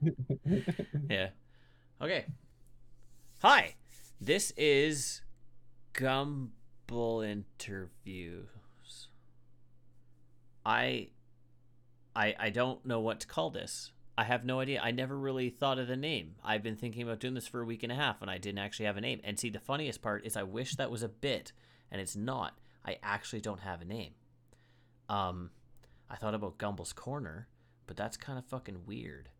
yeah. Okay. Hi. This is Gumble Interviews. I I I don't know what to call this. I have no idea. I never really thought of the name. I've been thinking about doing this for a week and a half and I didn't actually have a name. And see the funniest part is I wish that was a bit and it's not. I actually don't have a name. Um I thought about Gumble's Corner, but that's kind of fucking weird.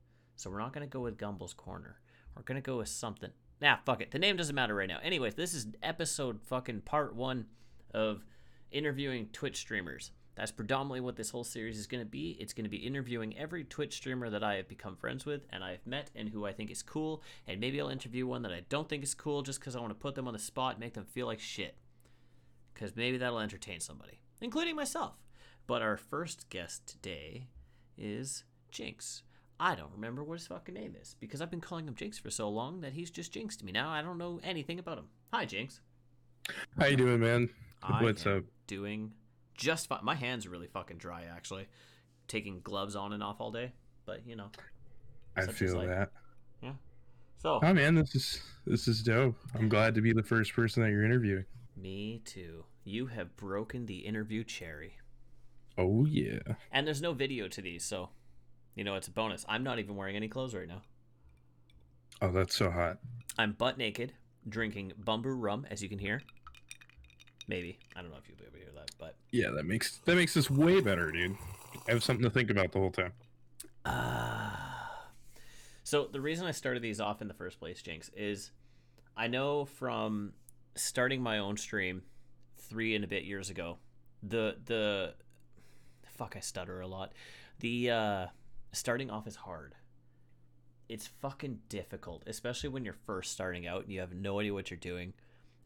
So we're not going to go with Gumble's Corner. We're going to go with something. Nah, fuck it. The name doesn't matter right now. Anyways, this is episode fucking part one of interviewing Twitch streamers. That's predominantly what this whole series is going to be. It's going to be interviewing every Twitch streamer that I have become friends with and I've met and who I think is cool. And maybe I'll interview one that I don't think is cool just because I want to put them on the spot and make them feel like shit. Because maybe that'll entertain somebody, including myself. But our first guest today is Jinx. I don't remember what his fucking name is because I've been calling him Jinx for so long that he's just jinxed to me. Now I don't know anything about him. Hi, Jinx. How you doing, man? I What's up? Doing just fine. My hands are really fucking dry, actually. Taking gloves on and off all day, but you know. I feel life. that. Yeah. So Oh man, this is this is dope. I'm glad to be the first person that you're interviewing. me too. You have broken the interview cherry, Oh yeah. and there's no video to these, so you know it's a bonus. I'm not even wearing any clothes right now. Oh, that's so hot. I'm butt naked, drinking bumbu rum, as you can hear. Maybe I don't know if you'll be able to hear that, but Yeah, that makes that makes this way better, dude. I have something to think about the whole time. Ah. so the reason I started these off in the first place, Jinx, is I know from starting my own stream three and a bit years ago, the the fuck I stutter a lot. The uh starting off is hard. It's fucking difficult, especially when you're first starting out and you have no idea what you're doing.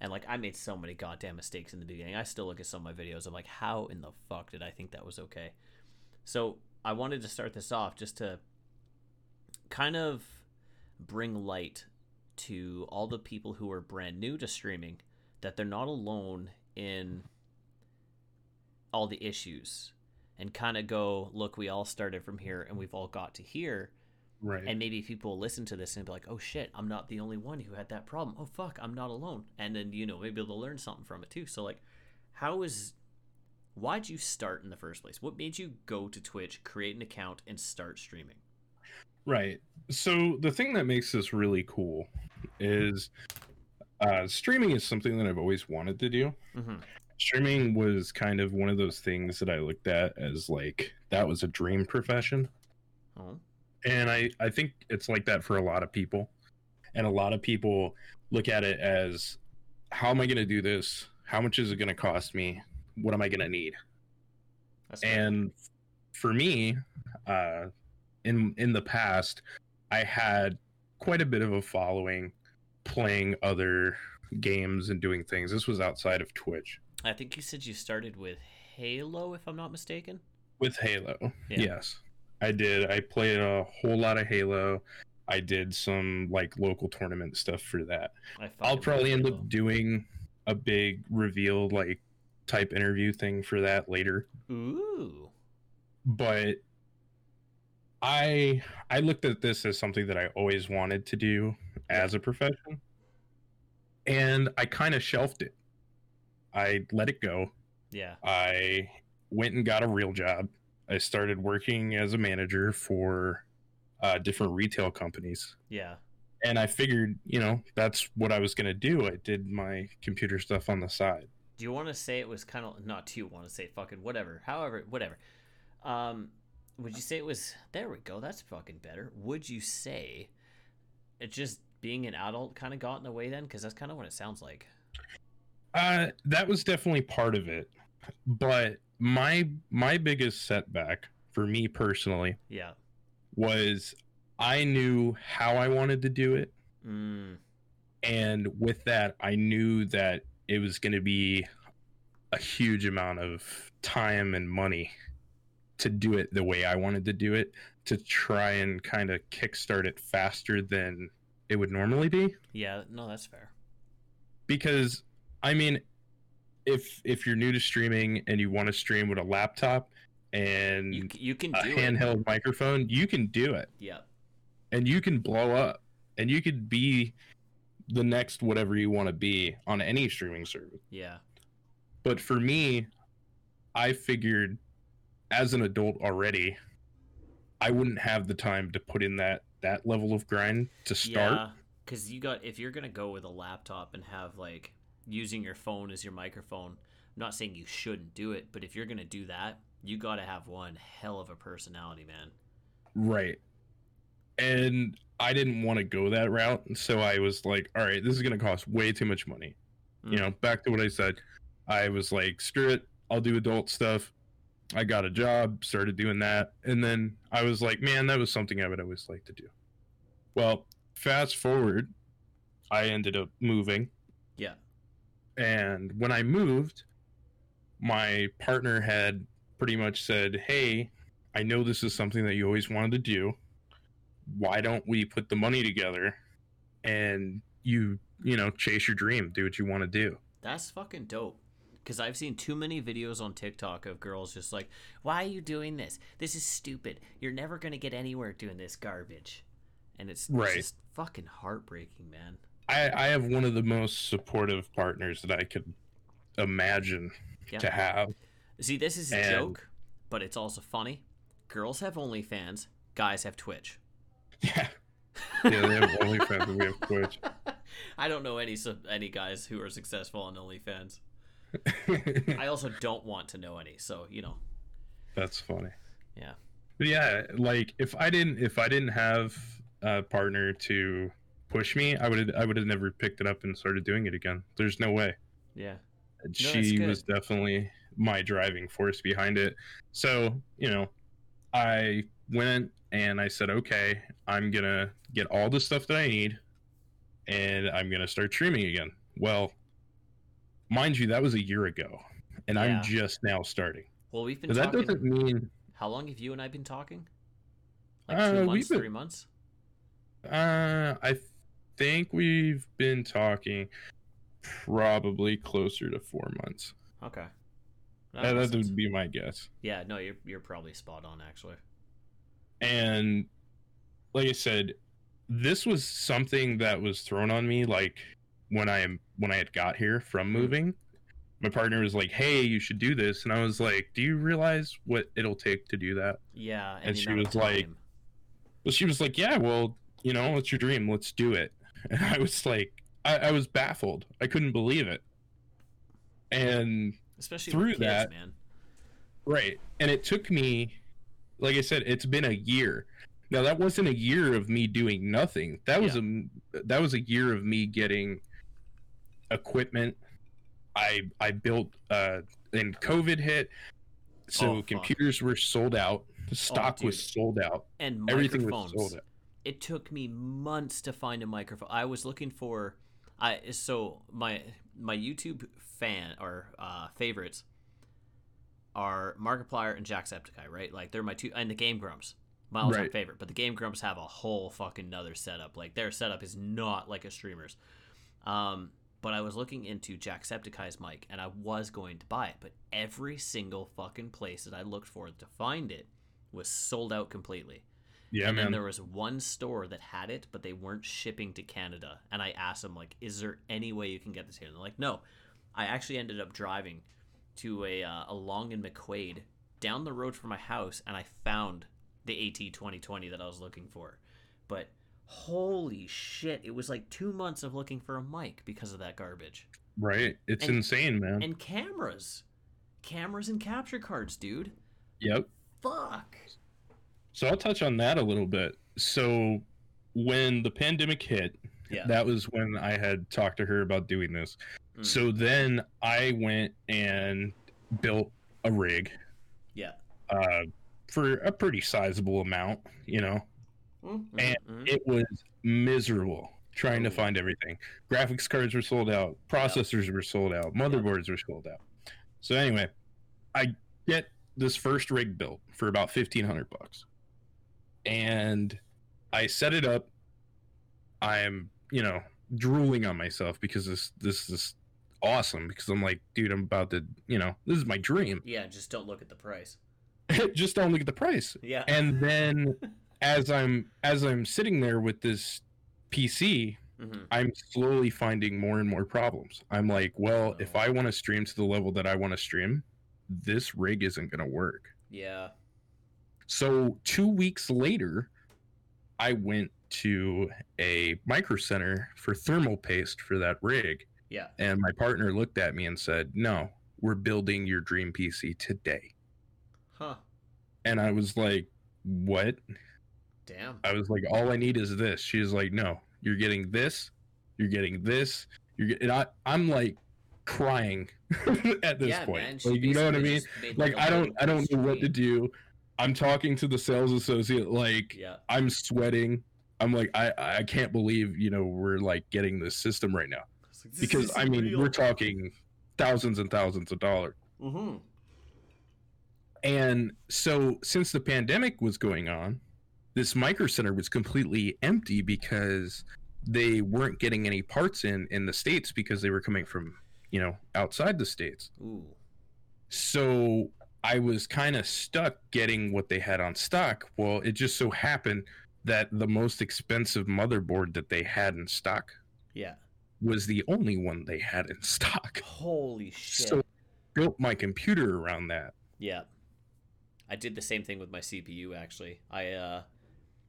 And like I made so many goddamn mistakes in the beginning. I still look at some of my videos. I'm like, how in the fuck did I think that was okay? So I wanted to start this off just to kind of bring light to all the people who are brand new to streaming that they're not alone in all the issues and kind of go look we all started from here and we've all got to here Right. and maybe people will listen to this and be like oh shit i'm not the only one who had that problem oh fuck i'm not alone and then you know maybe they'll learn something from it too so like how is why'd you start in the first place what made you go to twitch create an account and start streaming Right. So the thing that makes this really cool is uh, streaming is something that I've always wanted to do. mm-hmm. Streaming was kind of one of those things that I looked at as like that was a dream profession. oh. And I, I think it's like that for a lot of people. And a lot of people look at it as how am i going to do this? How much is it going to cost me? What am i going to need? That's and for me uh, in in the past i had quite a bit of a following playing other games and doing things. This was outside of twitch i think you said you started with halo if i'm not mistaken? With halo Yeah. yes. I did. I played a whole lot of halo. I did some like local tournament stuff for that. I i'll probably end Halo. up doing a big reveal like type interview thing for that later. Ooh. But i i looked at this as something that i always wanted to do as a profession and i kind of shelved it i let it go yeah I went and got a real job. I started working as a manager for uh, different retail companies. yeah And I figured, you know, that's what I was going to do. I did my computer stuff on the side. do you want to say it was kind of not do you want to say fucking whatever however whatever um would you say it was there we go that's fucking better would you say it just being an adult kind of got in the way then because that's kind of what it sounds like Uh, that was definitely part of it. But my my biggest setback for me personally yeah. was I knew how I wanted to do it. Mm, and with that i knew that it was going to be a huge amount of time and money to do it the way i wanted to do it to try and kind of kickstart it faster than it would normally be. Yeah no that's fair. Because i mean if if you're new to streaming and you want to stream with a laptop and you, you can a it handheld microphone you can do it yeah and you can blow up and you could be the next whatever you want to be on any streaming service. Yeah. But for me, I figured as an adult already, I wouldn't have the time to put in that that level of grind to start. Yeah, because you got if you're gonna go with a laptop and have like using your phone as your microphone. I'm not saying you shouldn't do it, but if you're gonna do that, you got to have one hell of a personality, man. Right. And I didn't want to go that route, so I was like, all right, this is going to cost way too much money. You Mm. know, back to what I said. I was like, screw it, I'll do adult stuff. I got a job, started doing that, and then I was like, man, that was something I would always like to do. Well, fast forward, I ended up moving. And when I moved, my partner had pretty much said, Hey, I know this is something that you always wanted to do. Why don't we put the money together and you, you know, chase your dream, do what you want to do? That's fucking dope. Because I've seen too many videos on TikTok of girls just like, why are you doing this? This is stupid. You're never going to get anywhere doing this garbage. And it's, it's just fucking heartbreaking, man. I, I have one of the most supportive partners that I could imagine Yeah. to have. See, this is a And- joke, but it's also funny. Girls have OnlyFans, guys have Twitch. Yeah. Yeah, they have OnlyFans and we have Twitch. I don't know any any guys who are successful on OnlyFans. I also don't want to know any, so you know. That's funny. Yeah. But yeah, like if I didn't if I didn't have a partner to push me, I would have I would have never picked it up and started doing it again. There's no way. Yeah. she was definitely my driving force behind it. So, you know, I went and I said, okay, I'm going to get all the stuff that I need and I'm going to start streaming again. Well, mind you, that was a year ago and Yeah. I'm just now starting. Well, we've been But that doesn't mean, How long have you and I been talking? Like Uh, two we've months, been- three months. uh, I think we've been talking probably closer to four months. Okay. That, That that would be my guess. Yeah, no, you're you're probably spot on actually. and like i said this was something that was thrown on me like when i am when i had got here from Mhm. moving my partner was like hey you should do this and i was like do you realize what it'll take to do that Yeah, and, And she was like- well she was like yeah well you know it's your dream let's do it and i was like i, I was baffled i couldn't believe it and especially through kids, that- man. Right. And it took me, like I said, it's been a year. Now that wasn't a year of me doing nothing. That was a that was a year of me getting equipment. I I built uh and COVID hit. So Oh, computers were sold out. The stock was sold out. And Everything was sold out. It took me months to find a microphone. I was looking for I so my my YouTube fan or uh, favorites are Markiplier and Jacksepticeye, right? Like they're my two and the Game Grumps. My all-time Right. favorite, but the Game Grumps have a whole fucking other setup. Like their setup is not like a streamer's. Um, but I was looking into Jacksepticeye's mic and I was going to buy it, but every single fucking place that I looked for to find it was sold out completely Yeah, and man. there was one store that had it, but they weren't shipping to Canada. And I asked them, like, "Is there any way you can get this here?" And they're like, "No." I actually ended up driving to a uh, a Long and McQuade down the road from my house, and I found the AT twenty twenty that I was looking for. But holy shit, it was like two months of looking for a mic because of that garbage right. It's and- insane, man. and cameras, cameras and capture cards, dude. yep. Fuck. So I'll touch on that a little bit. So when the pandemic hit, Yeah. that was when I had talked to her about doing this. Mm. So then I went and built a rig yeah. uh, for a pretty sizable amount. You know, Mhm, And mhm. it was miserable trying to find everything. Graphics cards were sold out, processors were sold out, motherboards were sold out. So anyway, I get this first rig built for about fifteen hundred bucks, and I set it up. I'm, you know, drooling on myself because this this is awesome because I'm like, dude, I'm about to, you know, this is my dream. Yeah, just don't look at the price. Just don't look at the price. Yeah. And then as I'm as I'm sitting there with this PC, hmm I'm slowly finding more and more problems. I'm like, well, if Oh. I want to stream to the level that I want to stream, this rig isn't going to work. Yeah. So, 2 weeks later, I went to a micro center for thermal paste for that rig, Yeah. and my partner looked at me and said, "No, we're building your dream PC today." Huh. And I was like, "What?" Damn. I was like, all I need is this. She's like, no, you're getting this, you're getting this, you're getting. I, I'm like crying at this yeah, point. man. Like, you know what I mean? Like, i don't, I don't know what to do. I'm talking to the sales associate, like, Yeah. I'm sweating. I'm like, I, I can't believe, you know, we're like getting this system right now like, because I mean, real. we're talking thousands and thousands of dollars. Mhm. And so, since the pandemic was going on, this micro center was completely empty because they weren't getting any parts in in the states because they were coming from you know outside the states. Ooh. So I was kind of stuck getting what they had on stock. Well, it just so happened that the most expensive motherboard that they had in stock Yeah. was the only one they had in stock. Holy shit. So built my computer around that. Yeah. I did the same thing with my CPU actually. I uh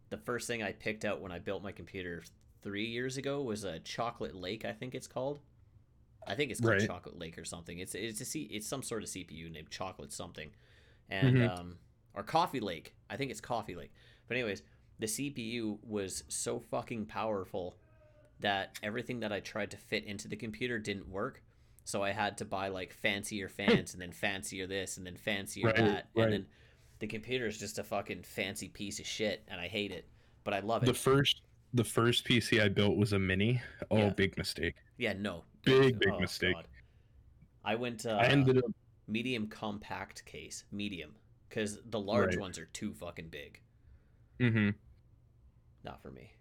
the first thing I picked out when I built my computer 3 years ago was a Chocolate Lake, I think it's called. I think it's called Right. Chocolate Lake or something. It's it's a C, it's some sort of CPU named Chocolate something. And Mhm. um or Coffee Lake. I think it's Coffee Lake. But anyways, the CPU was so fucking powerful that everything that I tried to fit into the computer didn't work. So I had to buy like fancier fans and then fancier this and then fancier Right, that. right. And then the computer is just a fucking fancy piece of shit and I hate it. But I love it. The first the first PC I built was a mini. Oh, Yeah. big mistake. yeah, no. Big, big Oh, mistake. God. I went uh, I ended up medium compact case, medium, because the large Right. ones are too fucking big. Mm-hmm. Not for me.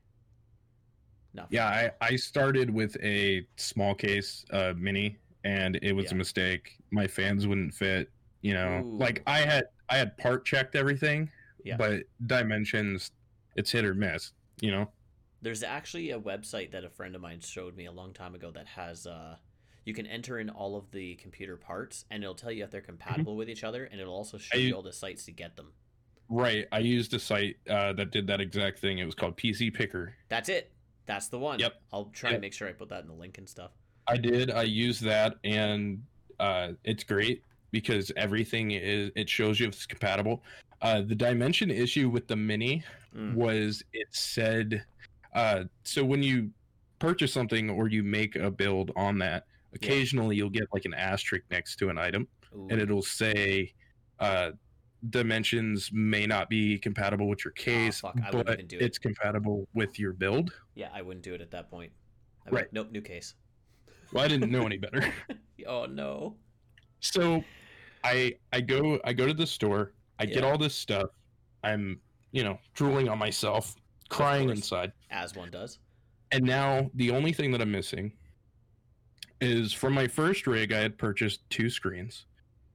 Not for Yeah, me. I, I started with a small case uh mini and it was Yeah. a mistake. My fans wouldn't fit, you know. Ooh. Like I had I had part checked everything, Yeah. but dimensions it's hit or miss, you know. There's actually a website that a friend of mine showed me a long time ago that has uh you can enter in all of the computer parts and it'll tell you if they're compatible with each other and it'll also show I- you all the sites to get them. Right. I used a site uh that did that exact thing. It was called PC Picker. That's it. That's the one. Yep. I'll try Yep. and make sure I put that in the link and stuff. I did. I used that and uh it's great because everything is it shows you if it's compatible. Uh the dimension issue with the mini Mm. was it said uh so when you purchase something or you make a build on that occasionally you'll get like an asterisk next to an item Ooh. and it'll say uh dimensions may not be compatible with your case fuck, I but even do it. it's compatible with your build Yeah, I wouldn't do it at that point. I Right. would- nope, new case. well i didn't know any better Oh no. so i i go i go to the store i get all this stuff i'm you know drooling on myself crying course. inside As one does. and now the only thing that I'm missing is from my first rig, I had purchased two screens.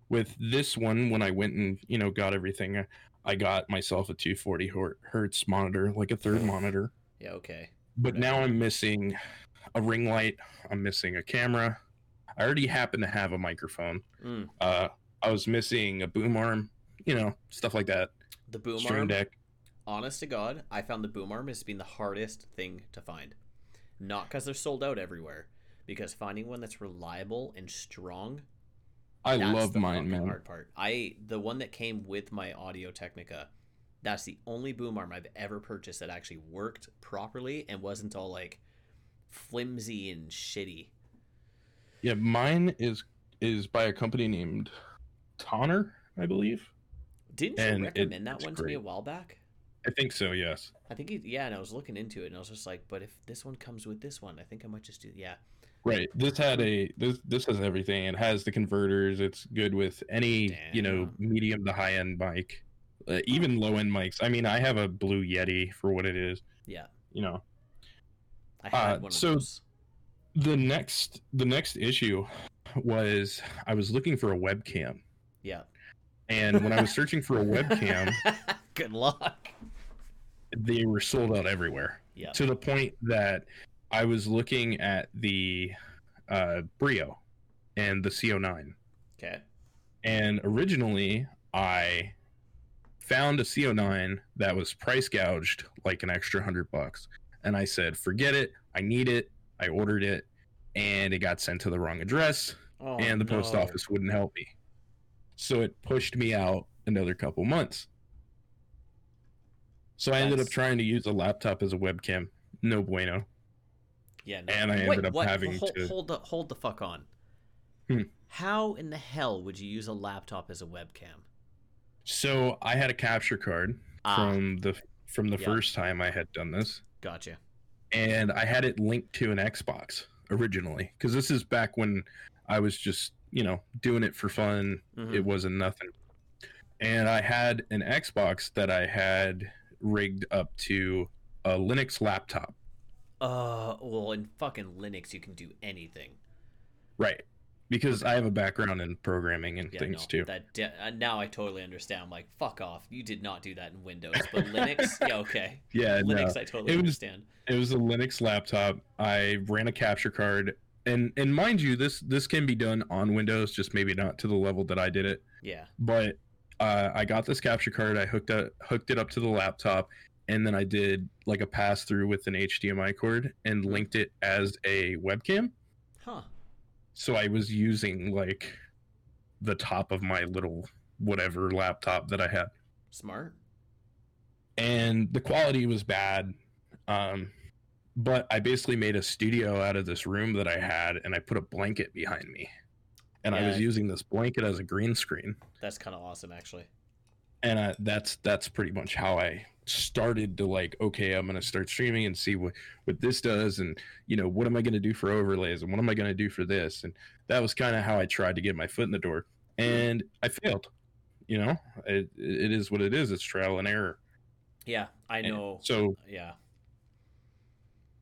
With this one, when I went and you know got everything, I- got myself a 240 hertz monitor, like a third monitor. Yeah, okay. But Whatever. now I'm missing a ring light. I'm missing a camera. I already happen to have a microphone. Mm. Uh, I was missing a boom arm, you know, stuff like that. The boom Stream arm. deck. Honest to God, I found the boom arm has been the hardest thing to find. Not because they're sold out everywhere, because finding one that's reliable and strong. I love the mine, man. Hard part. I the one that came with my Audio Technica. That's the only boom arm I've ever purchased that actually worked properly and wasn't all like flimsy and shitty. Yeah, mine is is by a company named TONOR, I believe. Didn't you And it- recommend that it's one to me a while back? I think so. Yes. I think he, yeah, and I was looking into it, and I was just like, but if this one comes with this one, I think I might just do yeah. Right. This had a this this has everything. It has the converters. It's good with any you know medium to high end mic, uh, even low end mics. I mean, I have a Blue Yeti for what it is. Yeah, You know, I had Uh, one so- those. the next the next issue was I was looking for a webcam, Yeah. and when I was searching for a webcam, Good luck. They were sold out everywhere Yeah. to the point that I was looking at the uh, Brio and the CO9. Okay. And originally, I found a CO9 that was price gouged like an extra hundred bucks. And I said, forget it. I need it. I ordered it. And it got sent to the wrong address. Oh, and the post no. office wouldn't help me. So it pushed me out another couple months. So I ended up trying to use a laptop as a webcam. No bueno. Yeah. No. and I Wait, ended up what? having hold, to- hold the hold the fuck on. Hmm. How in the hell would you use a laptop as a webcam? So I had a capture card Ah, from the from the Yeah. first time I had done this, gotcha. and I had it linked to an Xbox originally because this is back when I was just you know doing it for fun. Mhm. It wasn't nothing, and I had an Xbox that I had rigged up to a Linux laptop. Uh, well, in fucking Linux, you can do anything. Right. Because I have a background in programming and Yeah, things no, too. That de- uh, now I totally understand. I'm like, fuck off. You did not do that in Windows, but Linux, yeah, okay. Yeah, no. Linux, I totally It was- understand. It was a Linux laptop. I ran a capture card, and and mind you, this this can be done on Windows, just maybe not to the level that I did it. Yeah. But uh, I got this capture card. I hooked up hooked it up to the laptop, and then I did like a pass through with an HDMI cord and linked it as a webcam. Huh. So I was using like the top of my little whatever laptop that I had. Smart. and the quality was bad. Um, but I basically made a studio out of this room that I had, and I put a blanket behind me, and I Yeah. was using this blanket as a green screen, That's kind of awesome, actually. and I, that's that's pretty much how I started to like, okay, I'm gonna start streaming and see what what this does, and you know, what am I gonna do for overlays, and what am I gonna do for this, and that was kind of how I tried to get my foot in the door, and I failed. You know, it, it is what it is. It's trial and error. Yeah, I And know. So yeah.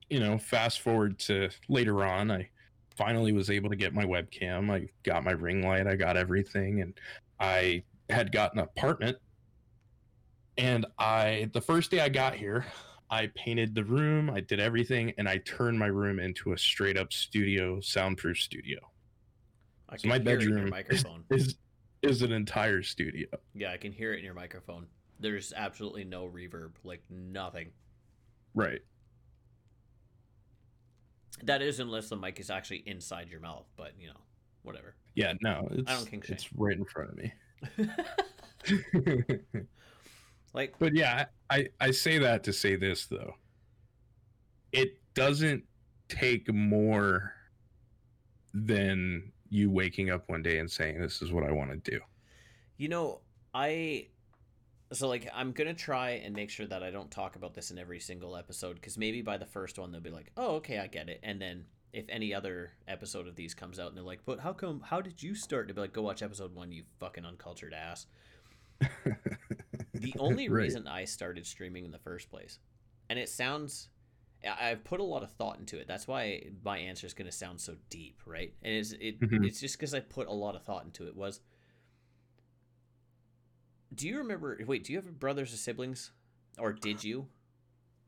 you know, fast forward to later on, I finally was able to get my webcam. I got my ring light. I got everything, and I had gotten an apartment. And I, the first day I got here, I painted the room. I did everything, and I turned my room into a straight up studio, soundproof studio. I So my hear it in your bedroom microphone. is is an entire studio. yeah, I can hear it in your microphone. There's absolutely no reverb, like nothing. Right. That is unless the mic is actually inside your mouth, but you know, whatever. Yeah. No, it's don't kink shame. it's right in front of me. like, But yeah, I I say that to say this though. It doesn't take more than you waking up one day and saying this is what I want to do. You know, I so like I'm gonna try and make sure that I don't talk about this in every single episode because maybe by the first one they'll be like, "Oh, okay, I get it," and then if any other episode of these comes out and they're like, "But how come? How did you start?" to be like, "Go watch episode one, you fucking uncultured ass." The only Right. reason I started streaming in the first place, and it sounds, I- I've put a lot of thought into it. That's why my answer is going to sound so deep, right? And it's it, Mhm. it's just because I put a lot of thought into it. Was do you remember? Wait, do you have brothers or siblings, or did you?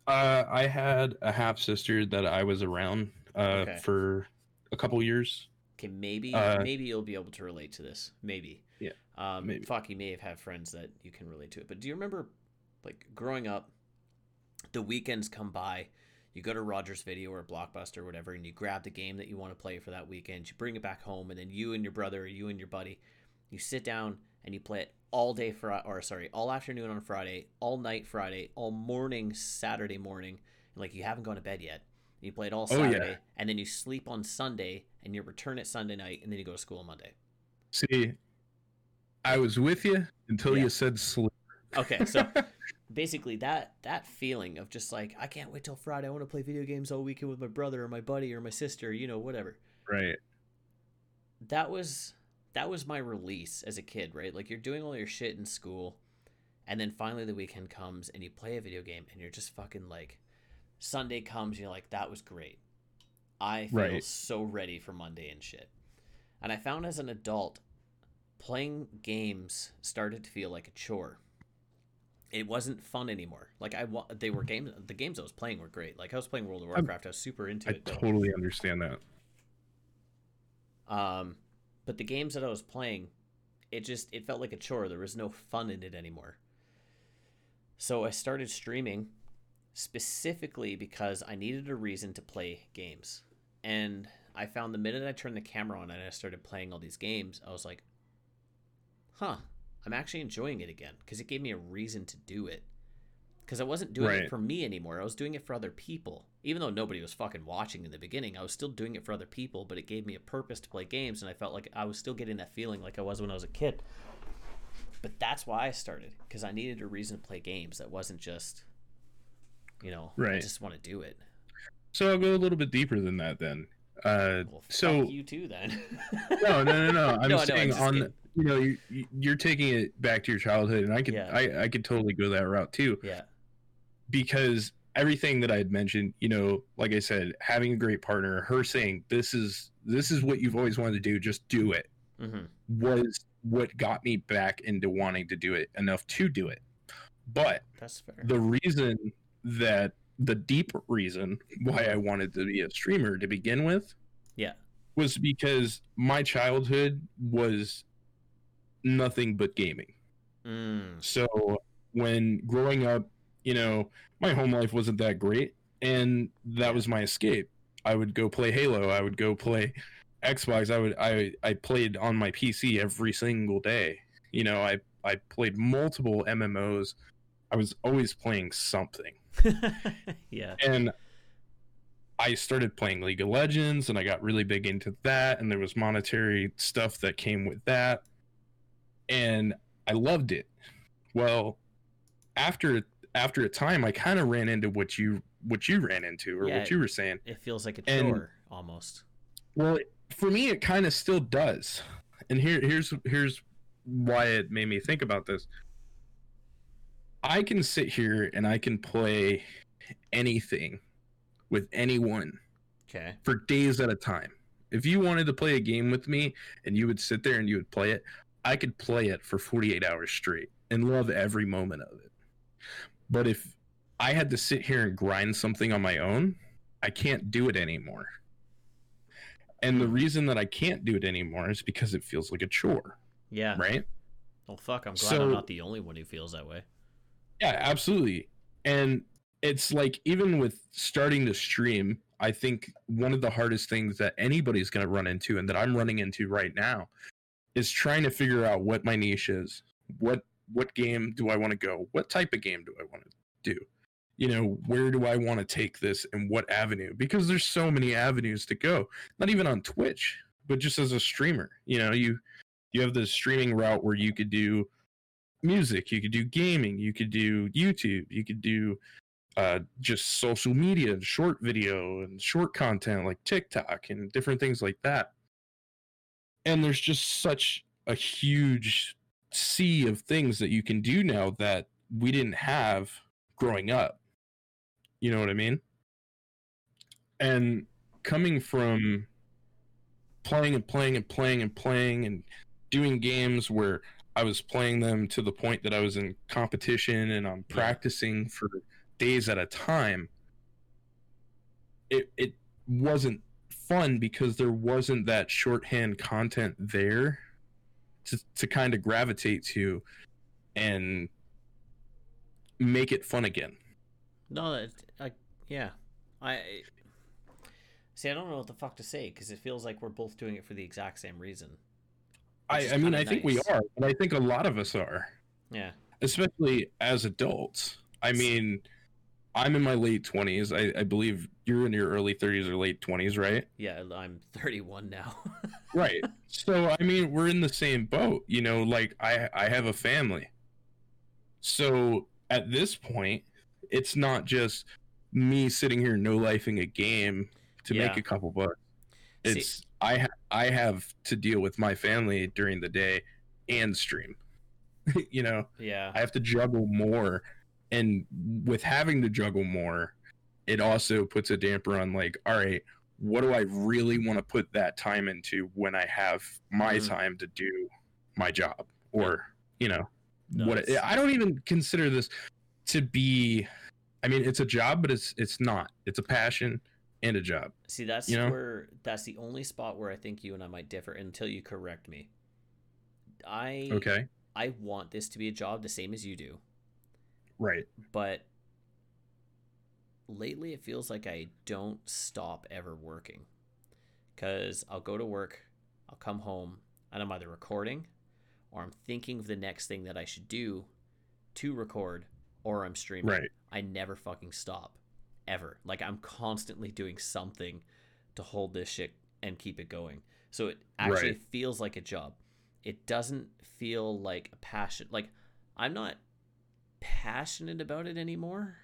Uh, I had a half sister that I was around uh, Okay. for a couple years. Okay, maybe Uh, maybe you'll be able to relate to this. Maybe. Yeah, Um, maybe. Fuck, you may have had friends that you can relate to it. But do you remember, like, growing up, the weekends come by, you go to Rogers Video or Blockbuster or whatever, and you grab the game that you want to play for that weekend. You bring it back home, and then you and your brother or you and your buddy, you sit down and you play it all day Friday, or sorry, all afternoon on Friday, all night Friday, all morning Saturday morning, and like you haven't gone to bed yet. You play it all Oh, yeah. Saturday, and then you sleep on Sunday, and you return it Sunday night, and then you go to school on Monday. See, I was with you until Yeah. you said sleep. Okay, so basically that that feeling of just like I can't wait till Friday. I want to play video games all weekend with my brother or my buddy or my sister, you know, whatever. right. That was that was my release as a kid, right? Like you're doing all your shit in school, and then finally the weekend comes and you play a video game and you're just fucking like Sunday comes and you're like that was great. I feel Right. so ready for Monday and shit. And I found as an adult playing games started to feel like a chore. it wasn't fun anymore. Like I they were games the games I was playing were great. Like I was playing World of Warcraft, I was super into I it. but- totally understand that. Um, but the games that I was playing, it just it felt like a chore. There was no fun in it anymore. So I started streaming specifically because I needed a reason to play games. And I found the minute I turned the camera on and I started playing all these games, I was like, "Huh, I'm actually enjoying it again because it gave me a reason to do it." Because I wasn't doing it for me anymore. I was doing it for other people. Even though nobody was fucking watching in the beginning, I was still doing it for other people, but it gave me a purpose to play games, and I felt like I was still getting that feeling like I was when I was a kid. But that's why I started, because I needed a reason to play games that wasn't just, you know, I just want to do it. So I'll go a little bit deeper than that then. Uh, Well, so you too then. no, no, no, no. I'm No, I know, I'm saying on, kidding. you know, you, you- you're taking it back to your childhood, and I could, Yeah. I, I could totally go that route too, yeah, because everything that I had mentioned, you know, like I said, having a great partner, her saying this is this is what you've always wanted to do, just do it, hmm was what got me back into wanting to do it enough to do it. But that's fair. the reason that the deep reason why I wanted to be a streamer to begin with yeah, was because my childhood was nothing but gaming. mm, So when growing up, you know, my home life wasn't that great and that was my escape. I would go play Halo, I would go play Xbox, I would I I played on my PC every single day. You know, I I played multiple MMOs. I was always playing something. yeah, And I started playing League of Legends and I got really big into that and there was monetary stuff that came with that. And I loved it. Well, after after a time I kind of ran into what you what you ran into or Yeah. what you were saying. it feels like a And- almost. Well, for me it kind of still does. And here here's here's why it made me think about this. I can sit here and I can play anything with anyone Okay. for days at a time. If you wanted to play a game with me and you would sit there and you would play it, I could play it for 48 hours straight and love every moment of it. But if I had to sit here and grind something on my own, I can't do it anymore. And the reason that I can't do it anymore is because it feels like a chore, Yeah. right? Well, fuck. I'm glad So- I'm not the only one who feels that way. Yeah, absolutely. And it's like even with starting to stream, I think one of the hardest things that anybody's going to run into and that I'm running into right now is trying to figure out what my niche is. What what game do I want to go? What type of game do I want to do? You know, where do I want to take this and what avenue? Because there's so many avenues to go. Not even on Twitch, but just as a streamer. You know, you you have the streaming route where you could do music, you could do gaming, you could do YouTube, you could do uh, just social media, and short video, and short content like TikTok and different things like that. And there's just such a huge sea of things that you can do now that we didn't have growing up. You know what I mean? And coming from playing and playing and playing and playing and doing games where I was playing them to the point that I was in competition and I'm practicing for days at a time. It it wasn't fun because there wasn't that shorthand content there to to kind of gravitate to and make it fun again. No, that I yeah, I see. I don't know what the fuck to say because it feels like we're both doing it for the exact same reason. I, I mean, I think we are, and I think a lot of us are. Yeah. especially as adults. I mean, I'm in my late 20s. I, I believe you're in your early 30s or late 20s, right? Yeah, I'm 31 now. Right. so, I mean, we're in the same boat. You know, like I I have a family. So, at this point, it's not just me sitting here no lifing a game to make a couple bucks. See- It's I ha- I have to deal with my family during the day and stream. you know, yeah. I have to juggle more. And with having to juggle more, it also puts a damper on like, all right, what do I really want to put that time into when I have my Mhm. time to do my job or, you know, No, what it, I don't even consider this to be. I mean, it's a job, but it's it's not. It's a passion and a job. See, that's You know? where that's the only spot where I think you and I might differ until you correct me. I Okay, I want this to be a job the same as you do, right. but lately it feels like I don't stop ever working. Cuz I'll go to work, I'll come home, and I'm either recording or I'm thinking of the next thing that I should do to record or I'm streaming. Right. I never fucking stop ever. Like I'm constantly doing something to hold this shit and keep it going. So it actually Right. feels like a job. It doesn't feel like a passion. Like I'm not passionate about it anymore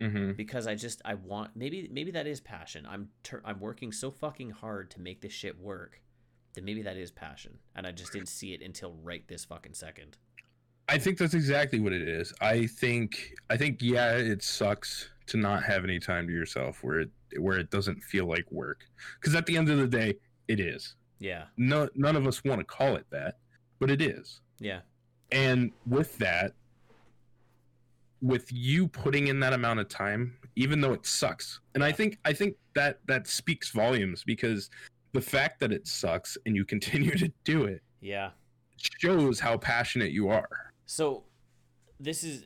hmm because I just I want maybe maybe that is passion. I'm tur I'm working so fucking hard to make this shit work that maybe that is passion and I just didn't see it until right this fucking second. I think that's exactly what it is. I think I think yeah, it sucks to not have any time to yourself where it where it doesn't feel like work. Because at the end of the day, it is. Yeah. No, none of us want to call it that, but it is. Yeah. And with that, with you putting in that amount of time, even though it sucks, and I think I think that that speaks volumes because the fact that it sucks and you continue to do it Yeah. shows how passionate you are. So this is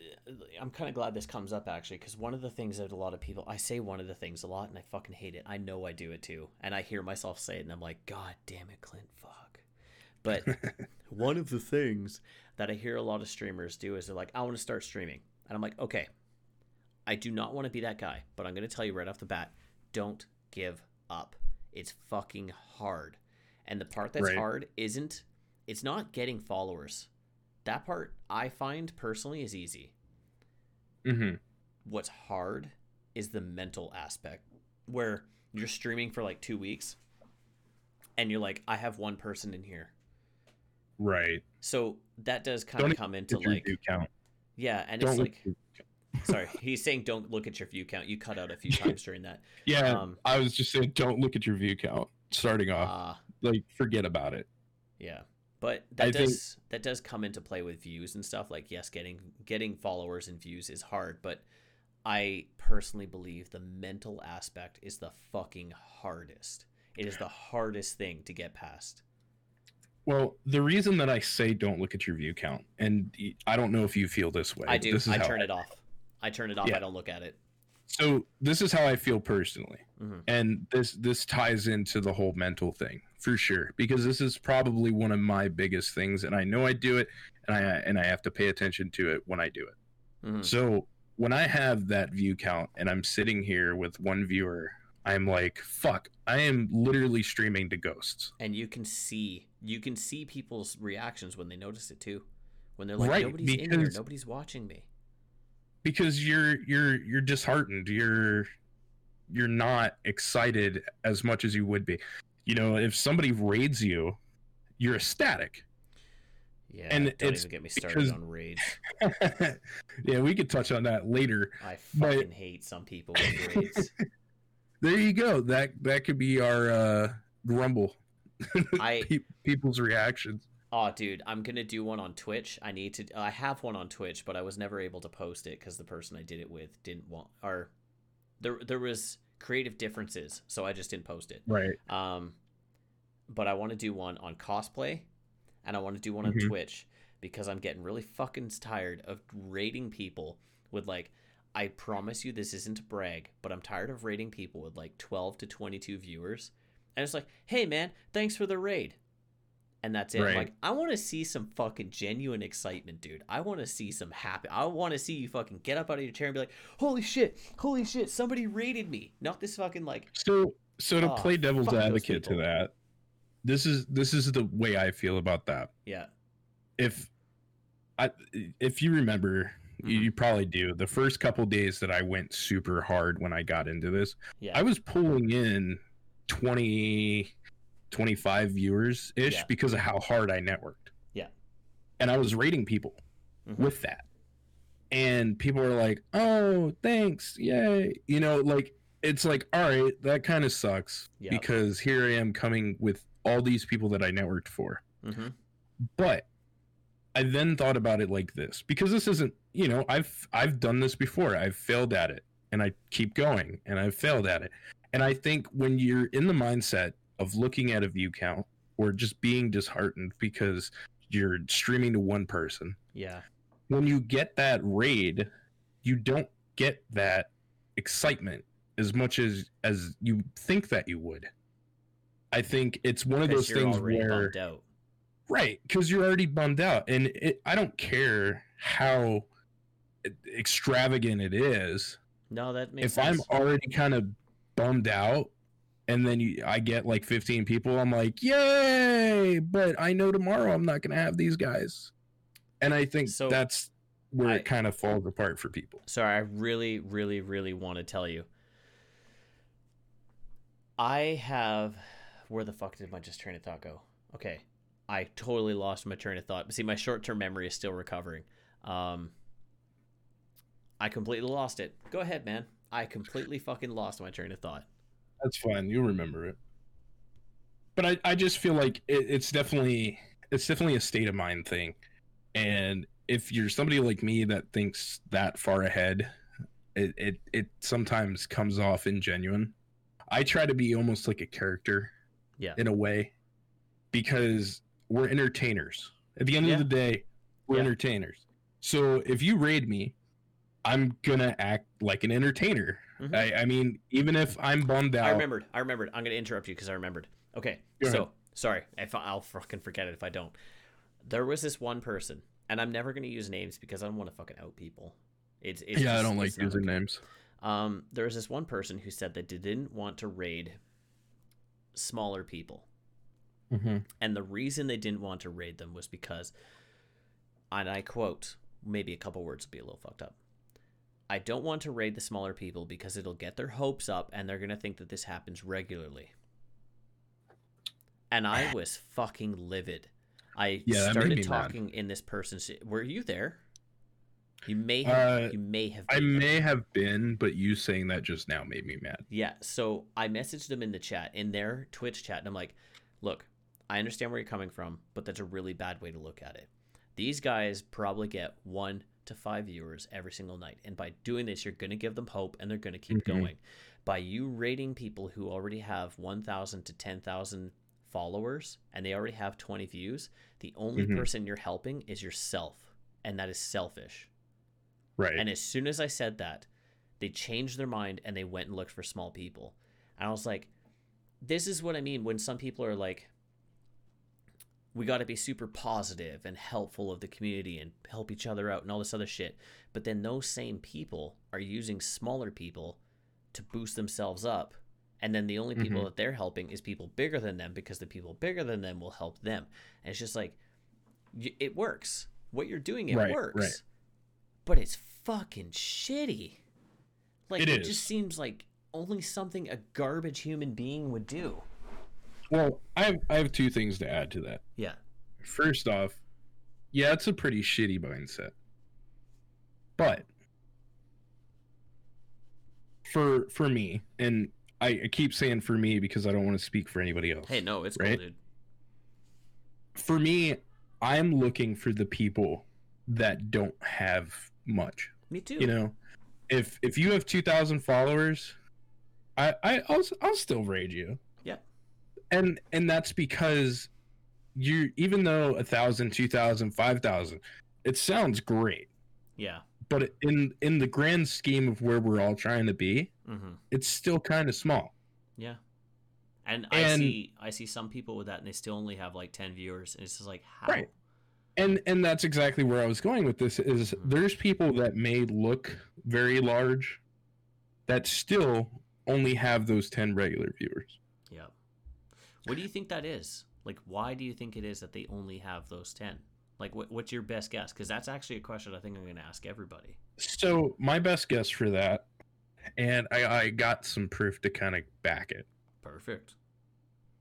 I'm kind of glad this comes up actually because one of the things that a lot of people I say one of the things a lot and I fucking hate it. I know I do it too. And I hear myself say it and I'm like, God damn it, Clint, fuck. But one of the things that I hear a lot of streamers do is they're like, I want to start streaming. And I'm like, okay, I do not want to be that guy, but I'm going to tell you right off the bat don't give up. It's fucking hard. And the part that's Right. hard isn't, it's not getting followers. That part I find personally is easy. hmm What's hard is the mental aspect where you're streaming for like two weeks and you're like, I have one person in here. Right. So that does kind Don't of come into like, count. Yeah, and Don't it's like, sorry, he's saying don't look at your view count. You cut out a few times during that. yeah, um, I was just saying, don't look at your view count. Starting off, Ah, like forget about it. yeah, but that I think- does that does come into play with views and stuff. Like, yes, getting getting followers and views is hard, but I personally believe the mental aspect is the fucking hardest. It is the hardest thing to get past. Well, the reason that I say don't look at your view count, and I don't know if you feel this way. I do. This is I turn it off. I turn it off. Yeah. I don't look at it. So this is how I feel personally, Mhm. and this this ties into the whole mental thing for sure because this is probably one of my biggest things, and I know I do it, and I and I have to pay attention to it when I do it. Mhm. So when I have that view count and I'm sitting here with one viewer, I'm like, fuck, I am literally streaming to ghosts. And you can see you can see people's reactions when they notice it too. When they're like, Right, nobody's in here, nobody's watching me. because you're you're you're disheartened you're you're not excited as much as you would be you know if somebody raids you you're ecstatic Yeah, And don't it's even get me started because- on rage. yeah we could touch on that later I but- fucking hate some people with raids. there you go that that could be our uh grumble I people's reactions oh dude, I'm gonna do one on Twitch. I need to. I have one on Twitch, but I was never able to post it because the person I did it with didn't want. Or there there was creative differences, so I just didn't post it. right Um, but I want to do one on cosplay, and I want to do one Mhm. on Twitch because I'm getting really fucking tired of raiding people with like. I promise you, this isn't a brag, but I'm tired of raiding people with like 12 to 22 viewers, and it's like, hey man, thanks for the raid, and that's it. I'm Right. like, I want to see some fucking genuine excitement, dude. I want to see some happy. I want to see you fucking get up out of your chair and be like, holy shit, holy shit, somebody raided me. Not this fucking like, so so to Oh, play devil's advocate to that this is this is the way i feel about that yeah, if I if you remember, you, Mhm. you probably do. The first couple days that I went super hard when I got into this, yeah, I was pulling in 20 25 viewers ish Yeah. because of how hard I networked. Yeah. And I was raiding people Mhm. with that. And people were like, "Oh, thanks. Yay." You know, like it's like, "All right, that kind of sucks Yeah. because here I am coming with all these people that I networked for." hmm but I then thought about it like this because this isn't, you know, I've I've done this before. I've failed at it and I keep going and I've failed at it. And I think when you're in the mindset of looking at a view count or just being disheartened because you're streaming to one person, Yeah. when you get that raid, you don't get that excitement as much as as you think that you would. I think it's one of those things where out. Right because you're already bummed out, and it, I don't care how extravagant it is. No, that makes sense. if sense. I'm already kind of bummed out, and then you, I get like 15 people, I'm like, yay! But I know tomorrow I'm not gonna have these guys, and I think So, that's where I- it kind of falls apart for people. Sorry, I really, really, really want to tell you. I have. Where the fuck did my just train of thought go? Okay, I totally lost my train of thought. But see, my short-term memory is still recovering. Um, I completely lost it. Go ahead, man. I completely fucking lost my train of thought. That's fine. You'll remember it. But I, I just feel like it, it's definitely it's definitely a state of mind thing. And if you're somebody like me that thinks that far ahead, it, it, it sometimes comes off ingenuine. I try to be almost like a character Yeah. in a way because we're entertainers. At the end Yeah. of the day, we're Yeah. entertainers. So if you raid me, I'm gonna act like an entertainer. Mhm. I, I mean, even if I'm bummed out, I remembered. I remembered. I'm gonna interrupt you because I remembered. Okay, Go so ahead. sorry if I- I'll fucking forget it if I don't. There was this one person, and I'm never gonna use names because I don't want to fucking out people. It's, it's yeah, I don't like using okay. names. Um, there was this one person who said that they didn't want to raid smaller people, Mm-hmm. and the reason they didn't want to raid them was because, and I quote, maybe a couple words will be a little fucked up. I don't want to raid the smaller people because it'll get their hopes up and they're going to think that this happens regularly. And I was fucking livid. I Yeah, started me mad. talking in this person's. Were you there? You may Uh, have. you may have. I may have been, but you saying that just now made me mad. Yeah, so I messaged them in the chat, in their Twitch chat, and I'm like, look, I understand where you're coming from, but that's a really bad way to look at it. These guys probably get one to five viewers every single night. And by doing this, you're going to give them hope and they're going to keep Mhm. going. By you raiding people who already have 1,000 to 10,000 followers and they already have 20 views, the only Mhm. person you're helping is yourself. And that is selfish. Right. And as soon as I said that, they changed their mind and they went and looked for small people. And I was like, this is what I mean when some people are like, we got to be super positive and helpful of the community and help each other out and all this other shit. But then those same people are using smaller people to boost themselves up. And then the only people Mhm. that they're helping is people bigger than them because the people bigger than them will help them. And it's just like, y- it works. What you're doing, it Right, works right. but it's fucking shitty. Like It it, just seems like only something a garbage human being would do. Well, I have, I have two things to add to that. Yeah. First off, yeah, it's a pretty shitty mindset. But for for me, and I, I keep saying for me because I don't want to speak for anybody else. Hey, no, it's Right? cool, dude. For me, I'm looking for the people that don't have much. Me too. you know if if you have 2000 followers i i i'll, I'll still raid you. And and that's because you even though a thousand two thousand five thousand it sounds great Yeah. but in in the grand scheme of where we're all trying to be Mm-hmm. it's still kind of small Yeah. And, I see, I see some people with that, and they still only have like ten viewers, and it's just like, how? Right. and and that's exactly where i was going with this is Mhm. there's people that may look very large that still only have those 10 regular viewers. What do you think that is? Like, why do you think it is that they only have those ten? Like, what, what's your best guess? Because that's actually a question I think I'm going to ask everybody. So my best guess for that, and I, I got some proof to kind of back it. Perfect.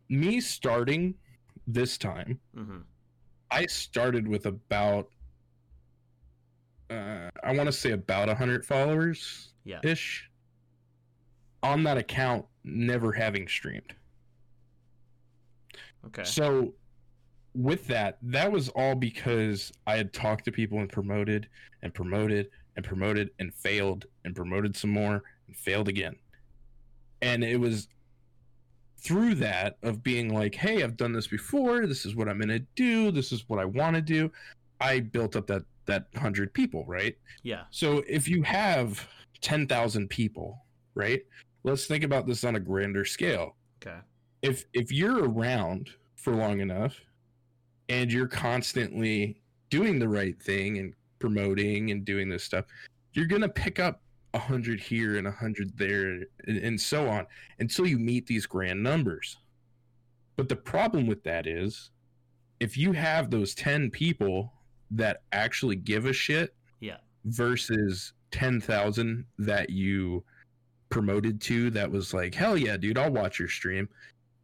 Me starting this time, Mm-hmm. I started with about, uh, I want to say about hundred followers Yeah. ish. On that account, never having streamed. Okay. So with that, that was all because I had talked to people and promoted and promoted and promoted and failed and promoted some more and failed again. And it was through that of being like, hey, I've done this before. This is what I'm going to do. This is what I want to do. I built up that that 100 people, right? Yeah. So if you have 10,000 people, right? Let's think about this on a grander scale. Okay. If if you're around for long enough and you're constantly doing the right thing and promoting and doing this stuff, you're going to pick up a 100 here and a 100 there and, and so on until you meet these grand numbers. But the problem with that is if you have those 10 people that actually give a shit Yeah. versus 10,000 that you promoted to that was like, hell yeah, dude, I'll watch your stream.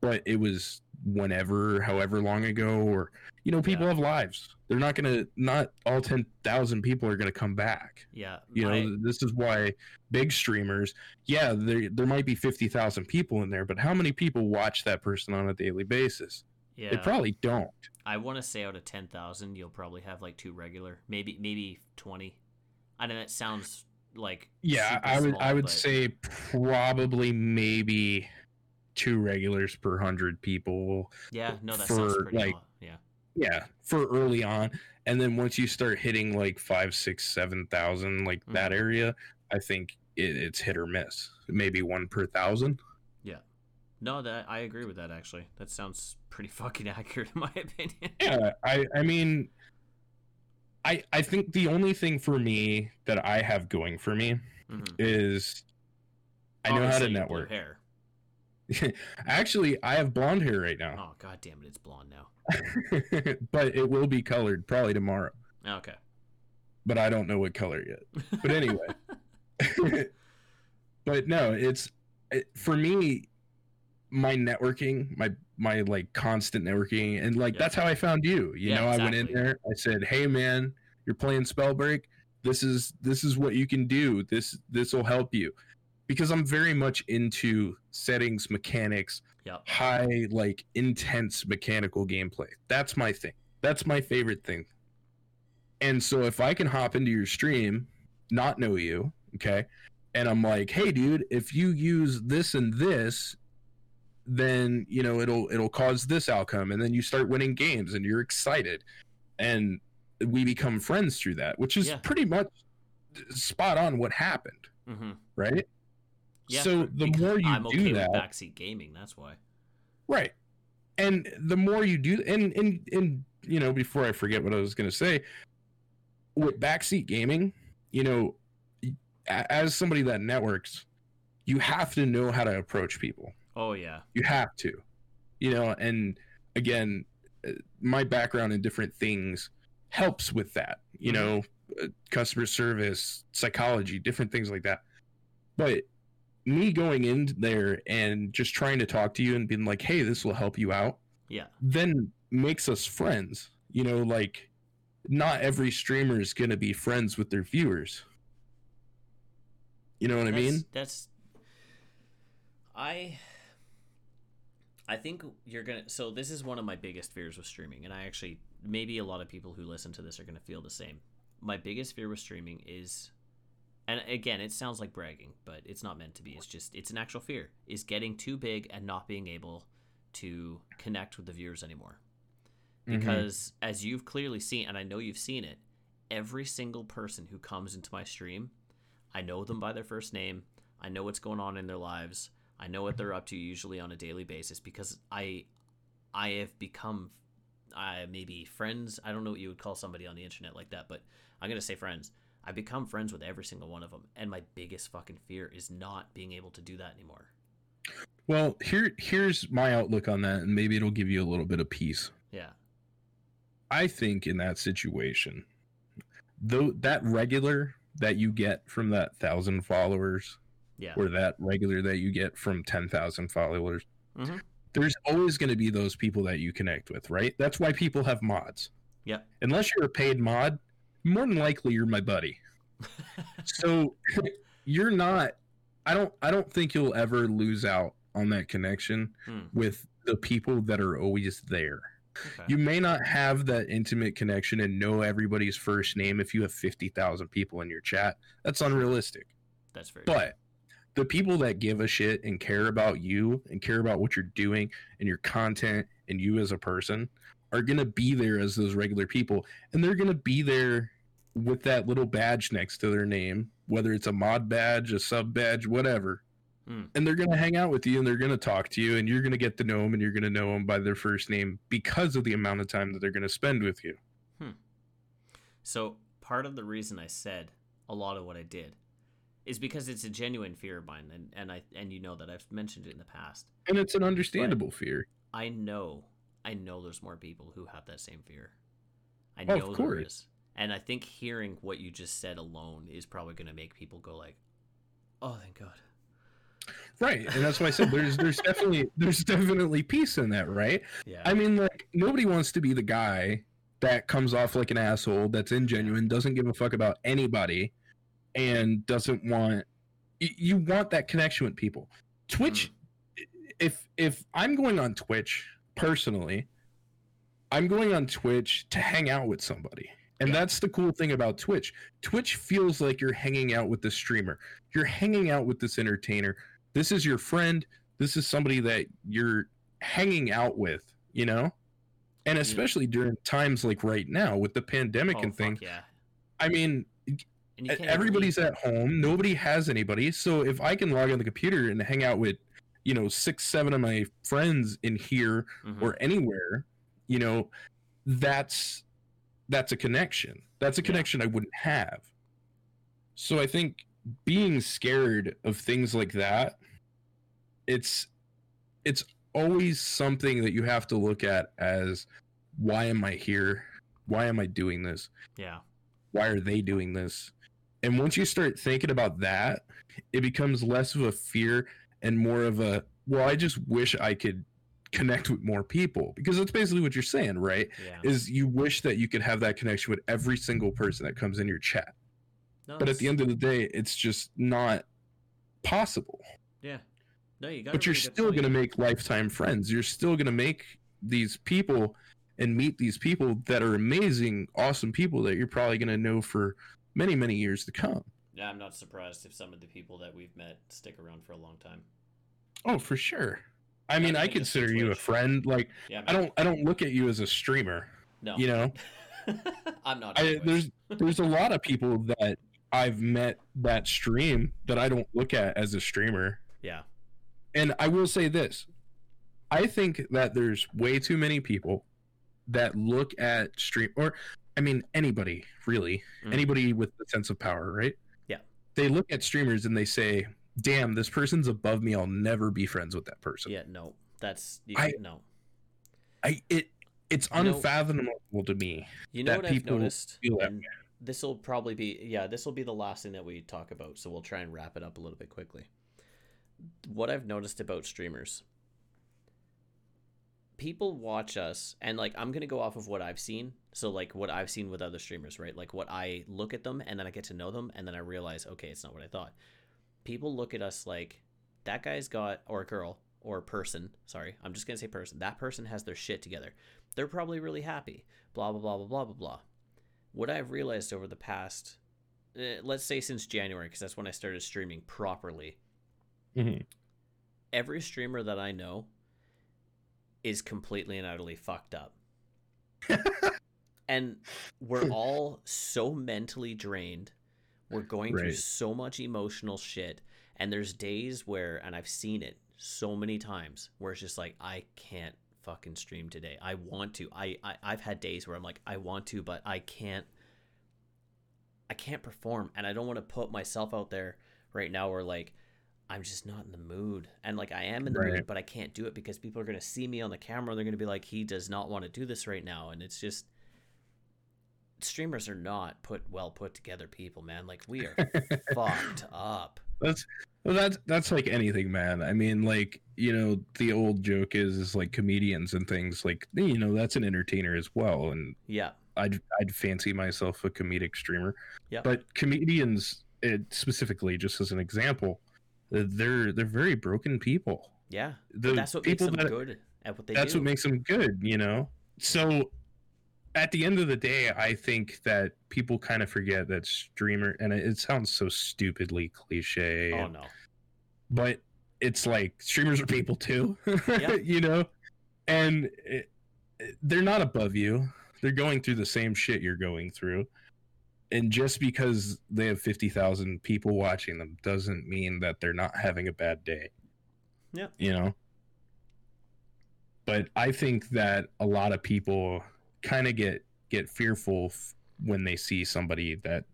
But it was whenever, however long ago, or, you know, people Yeah. have lives. They're not going to, not all 10,000 people are going to come back. Yeah. You know, this is why big streamers, yeah, there, there might be 50,000 people in there, but how many people watch that person on a daily basis? yeah. They probably don't. I want to say out of ten thousand, you'll probably have like two regular, maybe maybe twenty. I know that sounds like Yeah, I would small, I would but- say probably maybe two regulars per hundred people. yeah. No, that sounds for, pretty. like. Yeah. Yeah, for early on, and then once you start hitting like five, six, seven thousand, like that Mhm. area, I think it, it's hit or miss. Maybe one per thousand. Yeah, No, that I agree with that. Actually, that sounds pretty fucking accurate in my opinion. Yeah, I I mean, I I think the only thing for me that I have going for me Mhm. is I know how to network. Hair. Actually, I have blonde hair right now, Oh god damn it, it's blonde now. but it will be colored probably tomorrow. Okay. But I don't know what color yet. But anyway, but no, it's it, for me. My networking, my my like constant networking, and like that's how I found you. You Yeah, know, I went in there. I said, "Hey, man, you're playing Spellbreak. This is this is what you can do. This this will help you." Because I'm very much into settings, mechanics, Yep. high like intense mechanical gameplay. That's my thing. That's my favorite thing. And so if I can hop into your stream, not know you, okay? And I'm like, "Hey dude, if you use this and this, then, you know, it'll it'll cause this outcome and then you start winning games and you're excited." And we become friends through that, which is Yeah. pretty much spot on what happened, hmm right? Yeah. so the more you I'm do okay that, with backseat gaming. That's why. Right. And the more you do and and and you know, before I forget what I was going to say, with backseat gaming, you know, as somebody that networks, you have to know how to approach people. Oh yeah. You have to. You know, and again, my background in different things helps with that. You Mhm. know, customer service, psychology, different things like that. But me going in there and just trying to talk to you and being like, "Hey, this will help you out," Yeah. then makes us friends. You know, like not every streamer is going to be friends with their viewers. You know what I mean? That's I I think you're gonna so this is one of my biggest fears with streaming, and I actually maybe a lot of people who listen to this are gonna feel the same. My biggest fear with streaming is and again it sounds like bragging, but it's not meant to be. It's just it's an actual fear, is getting too big and not being able to connect with the viewers anymore. Mhm. Because as you've clearly seen, and I know you've seen it, every single person who comes into my stream, I know them by their first name. I know what's going on in their lives. I know what they're up to usually on a daily basis because I I have become uh, maybe friends. I don't know what you would call somebody on the internet like that, but I'm going to say friends. I become friends with every single one of them. And my biggest fucking fear is not being able to do that anymore. Well, here here's my outlook on that, and maybe it'll give you a little bit of peace. Yeah. I think in that situation, though that regular that you get from that thousand followers, Yeah. or that regular that you get from ten thousand followers, Mhm. there's always going to be those people that you connect with, right? That's why people have mods. Yeah. Unless you're a paid mod, more than likely you're my buddy. So you're not. I don't. I don't think you'll ever lose out on that connection Hmm. with the people that are always there. Okay. You may not have that intimate connection and know everybody's first name if you have 50,000 people in your chat. That's unrealistic. That's very. But the people that give a shit and care about you and care about what you're doing and your content and you as a person are going to be there as those regular people. And they're going to be there with that little badge next to their name, whether it's a mod badge, a sub badge, whatever. Hmm. And they're going to hang out with you and they're going to talk to you and you're going to get to know them and you're going to know them by their first name because of the amount of time that they're going to spend with you. So part of the reason I said a lot of what I did is because it's a genuine fear of mine, and, and I and you know that I've mentioned it in the past. And it's an understandable fear. I know, I know there's more people who have that same fear. I Oh, know there and I think hearing what you just said alone is probably going to make people go like, "Oh, thank God." Right. And that's why I said there's there's definitely there's definitely peace in that, right? Yeah, I mean, like nobody wants to be the guy that comes off like an asshole, that's ingenuine, doesn't give a fuck about anybody, and doesn't want. You want that connection with people. Twitch, mm. if if I'm going on Twitch personally, I'm going on Twitch to hang out with somebody. And Yeah. that's the cool thing about Twitch. Twitch feels like you're hanging out with the streamer. You're hanging out with this entertainer. This is your friend. This is somebody that you're hanging out with, you know? And mm. especially during times like right now with the pandemic oh, and things. yeah. I mean, And you can't even everybody's leave. at home nobody has anybody so if i can log on the computer and hang out with you know six seven of my friends in here Mhm. or anywhere you know that's that's a connection. That's a Yeah. connection i wouldn't have. So i think being scared of things like that it's it's always something that you have to look at as why am i here? Why am i doing this? Yeah, why are they doing this? And once you start thinking about that it becomes less of a fear and more of a well i just wish i could connect with more people because that's basically what you're saying right? Yeah. is you wish that you could have that connection with every single person that comes in your chat. No, but at the end of the day it's just not possible. Yeah, no, you got. but you're still going to make lifetime friends. You're still going to make these people and meet these people that are amazing awesome people that you're probably going to know for many many years to come Yeah, I'm not surprised if some of the people that we've met stick around for a long time. Oh, for sure. I mean, I consider you a friend. Like, Yeah, I don't, I don't look at you as a streamer. No, You know, I'm not. I, there's, there's a lot of people that I've met that stream that I don't look at as a streamer. yeah, And I will say this: I think that there's way too many people that look at stream, or I mean, anybody really, Mhm. anybody with the sense of power, right? They look at streamers and they say, "Damn, this person's above me. I'll never be friends with that person." yeah. No, that's you, I- no. I it it's You know- unfathomable to me. You know that what I've noticed? feel that and this will probably be yeah, this will be the last thing that we talk about, so we'll try and wrap it up a little bit quickly. What I've noticed about streamers, people watch us and like I'm to go off of what I've seen. So like what I've seen with other streamers, right? Like what I look at them and then I get to know them and then I realize, okay, it's not what I thought. People look at us like that guy's got or a girl or a person, sorry. I'm just to say person. That person has their shit together. They're probably really happy. Blah blah blah blah blah blah blah. What I've realized over the past eh, let's say since January because that's when I started streaming properly Mhm. every streamer that I know is completely and utterly fucked up. and we're all so mentally drained. We're going through so much emotional shit. And there's days where, and I've seen it so many times, where it's just like, I can't fucking stream today. I want to. I, I I've had days where I'm like, I want to, but I can't. I can't perform, and I don't want to put myself out there right now where like I'm just not in the mood. And like I am in the mood, but I can't do it because people are going to see me on the camera. and They're going to be like, he does not want to do this right now. And it's just, streamers are not put well put together people, man. Like we are fucked up. That's well, that's that's like anything, man. I mean, like you know, the old joke is is like comedians and things like you know that's an entertainer as well, and Yeah. I'd I'd fancy myself a comedic streamer. Yep. But comedians, it, specifically, just as an example, they're they're very broken people. Yeah. The that's what makes people them that good at what they that's do. what makes them good, you know. so at the end of the day, I think that people kind of forget that streamer, and it, it sounds so stupidly cliche. Oh no. but it's like streamers are people too Yeah. you know and it- they're not above you they're going through the same shit you're going through and just because they have 50,000 people watching them doesn't mean that they're not having a bad day Yeah. you know but i think that a lot of people kind of get get fearful f- when they see somebody that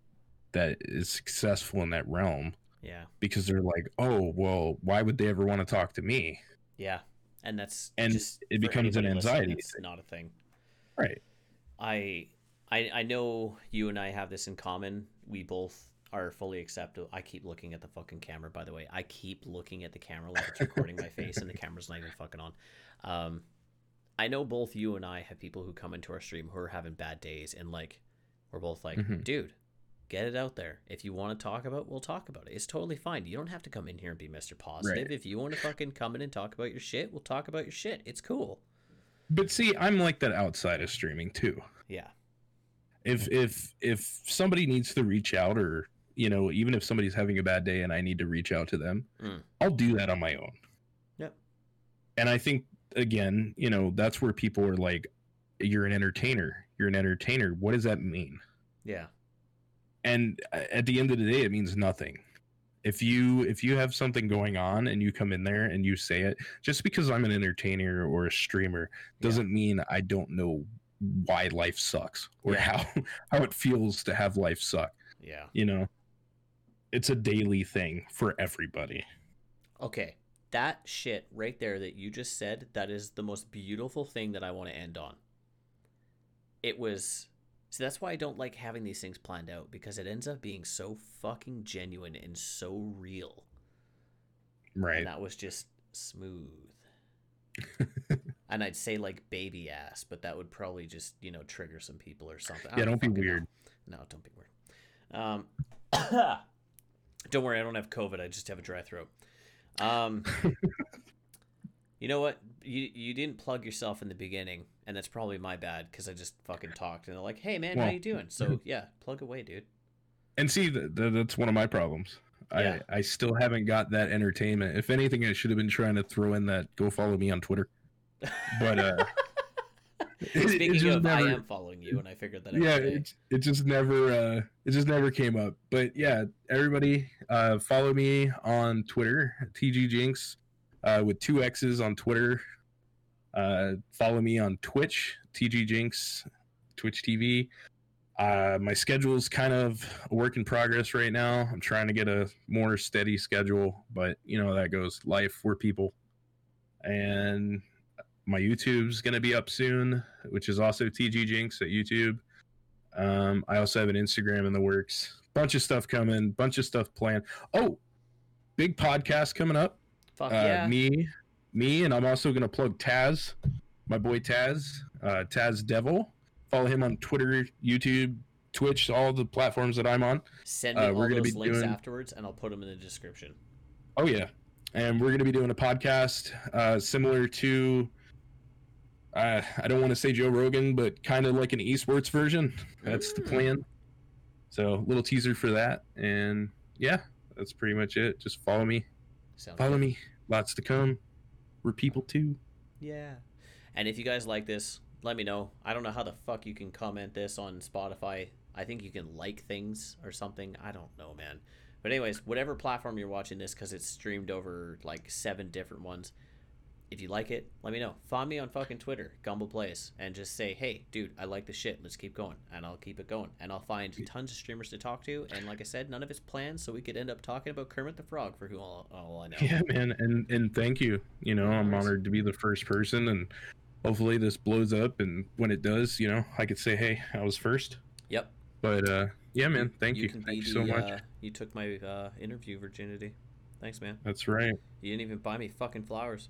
that is successful in that realm Yeah. because they're like, oh, well, why would they ever want to talk to me? Yeah. And that's And just it becomes an anxiety It's not a thing. Right. I, I I know you and I have this in common. We both are fully acceptable. I keep looking at the fucking camera. By the way, I keep looking at the camera like it's recording my face, and the camera's not even fucking on. Um, I know both you and I have people who come into our stream who are having bad days, and like, we're both like, Mhm. dude, get it out there. If you want to talk about, it, we'll talk about it. It's totally fine. You don't have to come in here and be Mister Positive. Right. If you want to fucking come in and talk about your shit, we'll talk about your shit. It's cool. But see, I'm like that outside of streaming too. Yeah. If if if somebody needs to reach out or you know, even if somebody's having a bad day and I need to reach out to them, Mm. I'll do that on my own. Yep. And I think again, you know, that's where people are like, you're an entertainer. You're an entertainer. What does that mean? Yeah. and at the end of the day it means nothing if you if you have something going on and you come in there and you say it just because i'm an entertainer or a streamer doesn't mean i don't know why life sucks or Yeah. how how it feels to have life suck Yeah. you know it's a daily thing for everybody Okay. That shit right there that you just said, that is the most beautiful thing that I want to end on. It was. See, that's why I don't like having these things planned out because it ends up being so fucking genuine and so real. right And that was just smooth. and I'd say like baby ass, but that would probably just, you know, trigger some people or something. Yeah don't be fucking know. weird No, don't be weird. Um, don't worry, I don't have COVID. I just have a dry throat. Um, you know what? You you didn't plug yourself in the beginning, and that's probably my bad because I just fucking talked, and they're like, "Hey, man, how you doing?" So yeah, plug away, dude. and see th- th- that's one of my problems Yeah. I, I still haven't got that entertainment if anything i should have been trying to throw in that go follow me on twitter but uh it- it Speaking just of, I am following you, and I figured that out. yeah it, it just never uh it just never came up. But yeah everybody uh follow me on twitter tg jinx uh with two x's on twitter. Uh follow me on twitch tg jinx twitch tv uh my schedule is kind of a work in progress right now. I'm trying to get a more steady schedule but you know that goes. Life we're people. And my YouTube's gonna be up soon, which is also TG Jinx at YouTube. Um, I also have an Instagram in the works. Bunch of stuff coming, bunch of stuff planned. Oh, big podcast coming up. Fuck Uh, yeah. Me, me, and I'm also gonna plug Taz, my boy Taz, uh, Taz Devil. Follow him on Twitter, YouTube, Twitch, all the platforms that I'm on. Send me uh, all we're gonna those be links doing- afterwards, and I'll put them in the description. Oh yeah, and we're gonna be doing a podcast uh, similar to. Uh, I don't want to say Joe Rogan, but kind of like an esports version. That's the plan. So little teaser for that, and yeah, that's pretty much it. Just follow me, Sounds follow good. me. Lots to come. We're people too. Yeah. And if you guys like this, let me know. I don't know how the fuck you can comment this on Spotify. I think you can like things or something. I don't know, man. But anyways, whatever platform you're watching this cuz it's streamed over like 7 different ones. If you like it, let me know. Find me on fucking Twitter, Gumble Plays, and just say, "Hey, dude, I like the shit. Let's keep going." And I'll keep it going. And I'll find tons of streamers to talk to, and like I said, none of it's planned, so we could end up talking about Kermit the Frog for who all, all I know. Yeah, man, and and thank you. You know, I'm honored to be the first person, and hopefully this blows up. And when it does, you know, I could say, hey, I was first. Yep. But uh, yeah, man, thank you. can Thank you so the, much. Uh, you took my uh, interview virginity. Thanks, man. That's right. You didn't even buy me fucking flowers.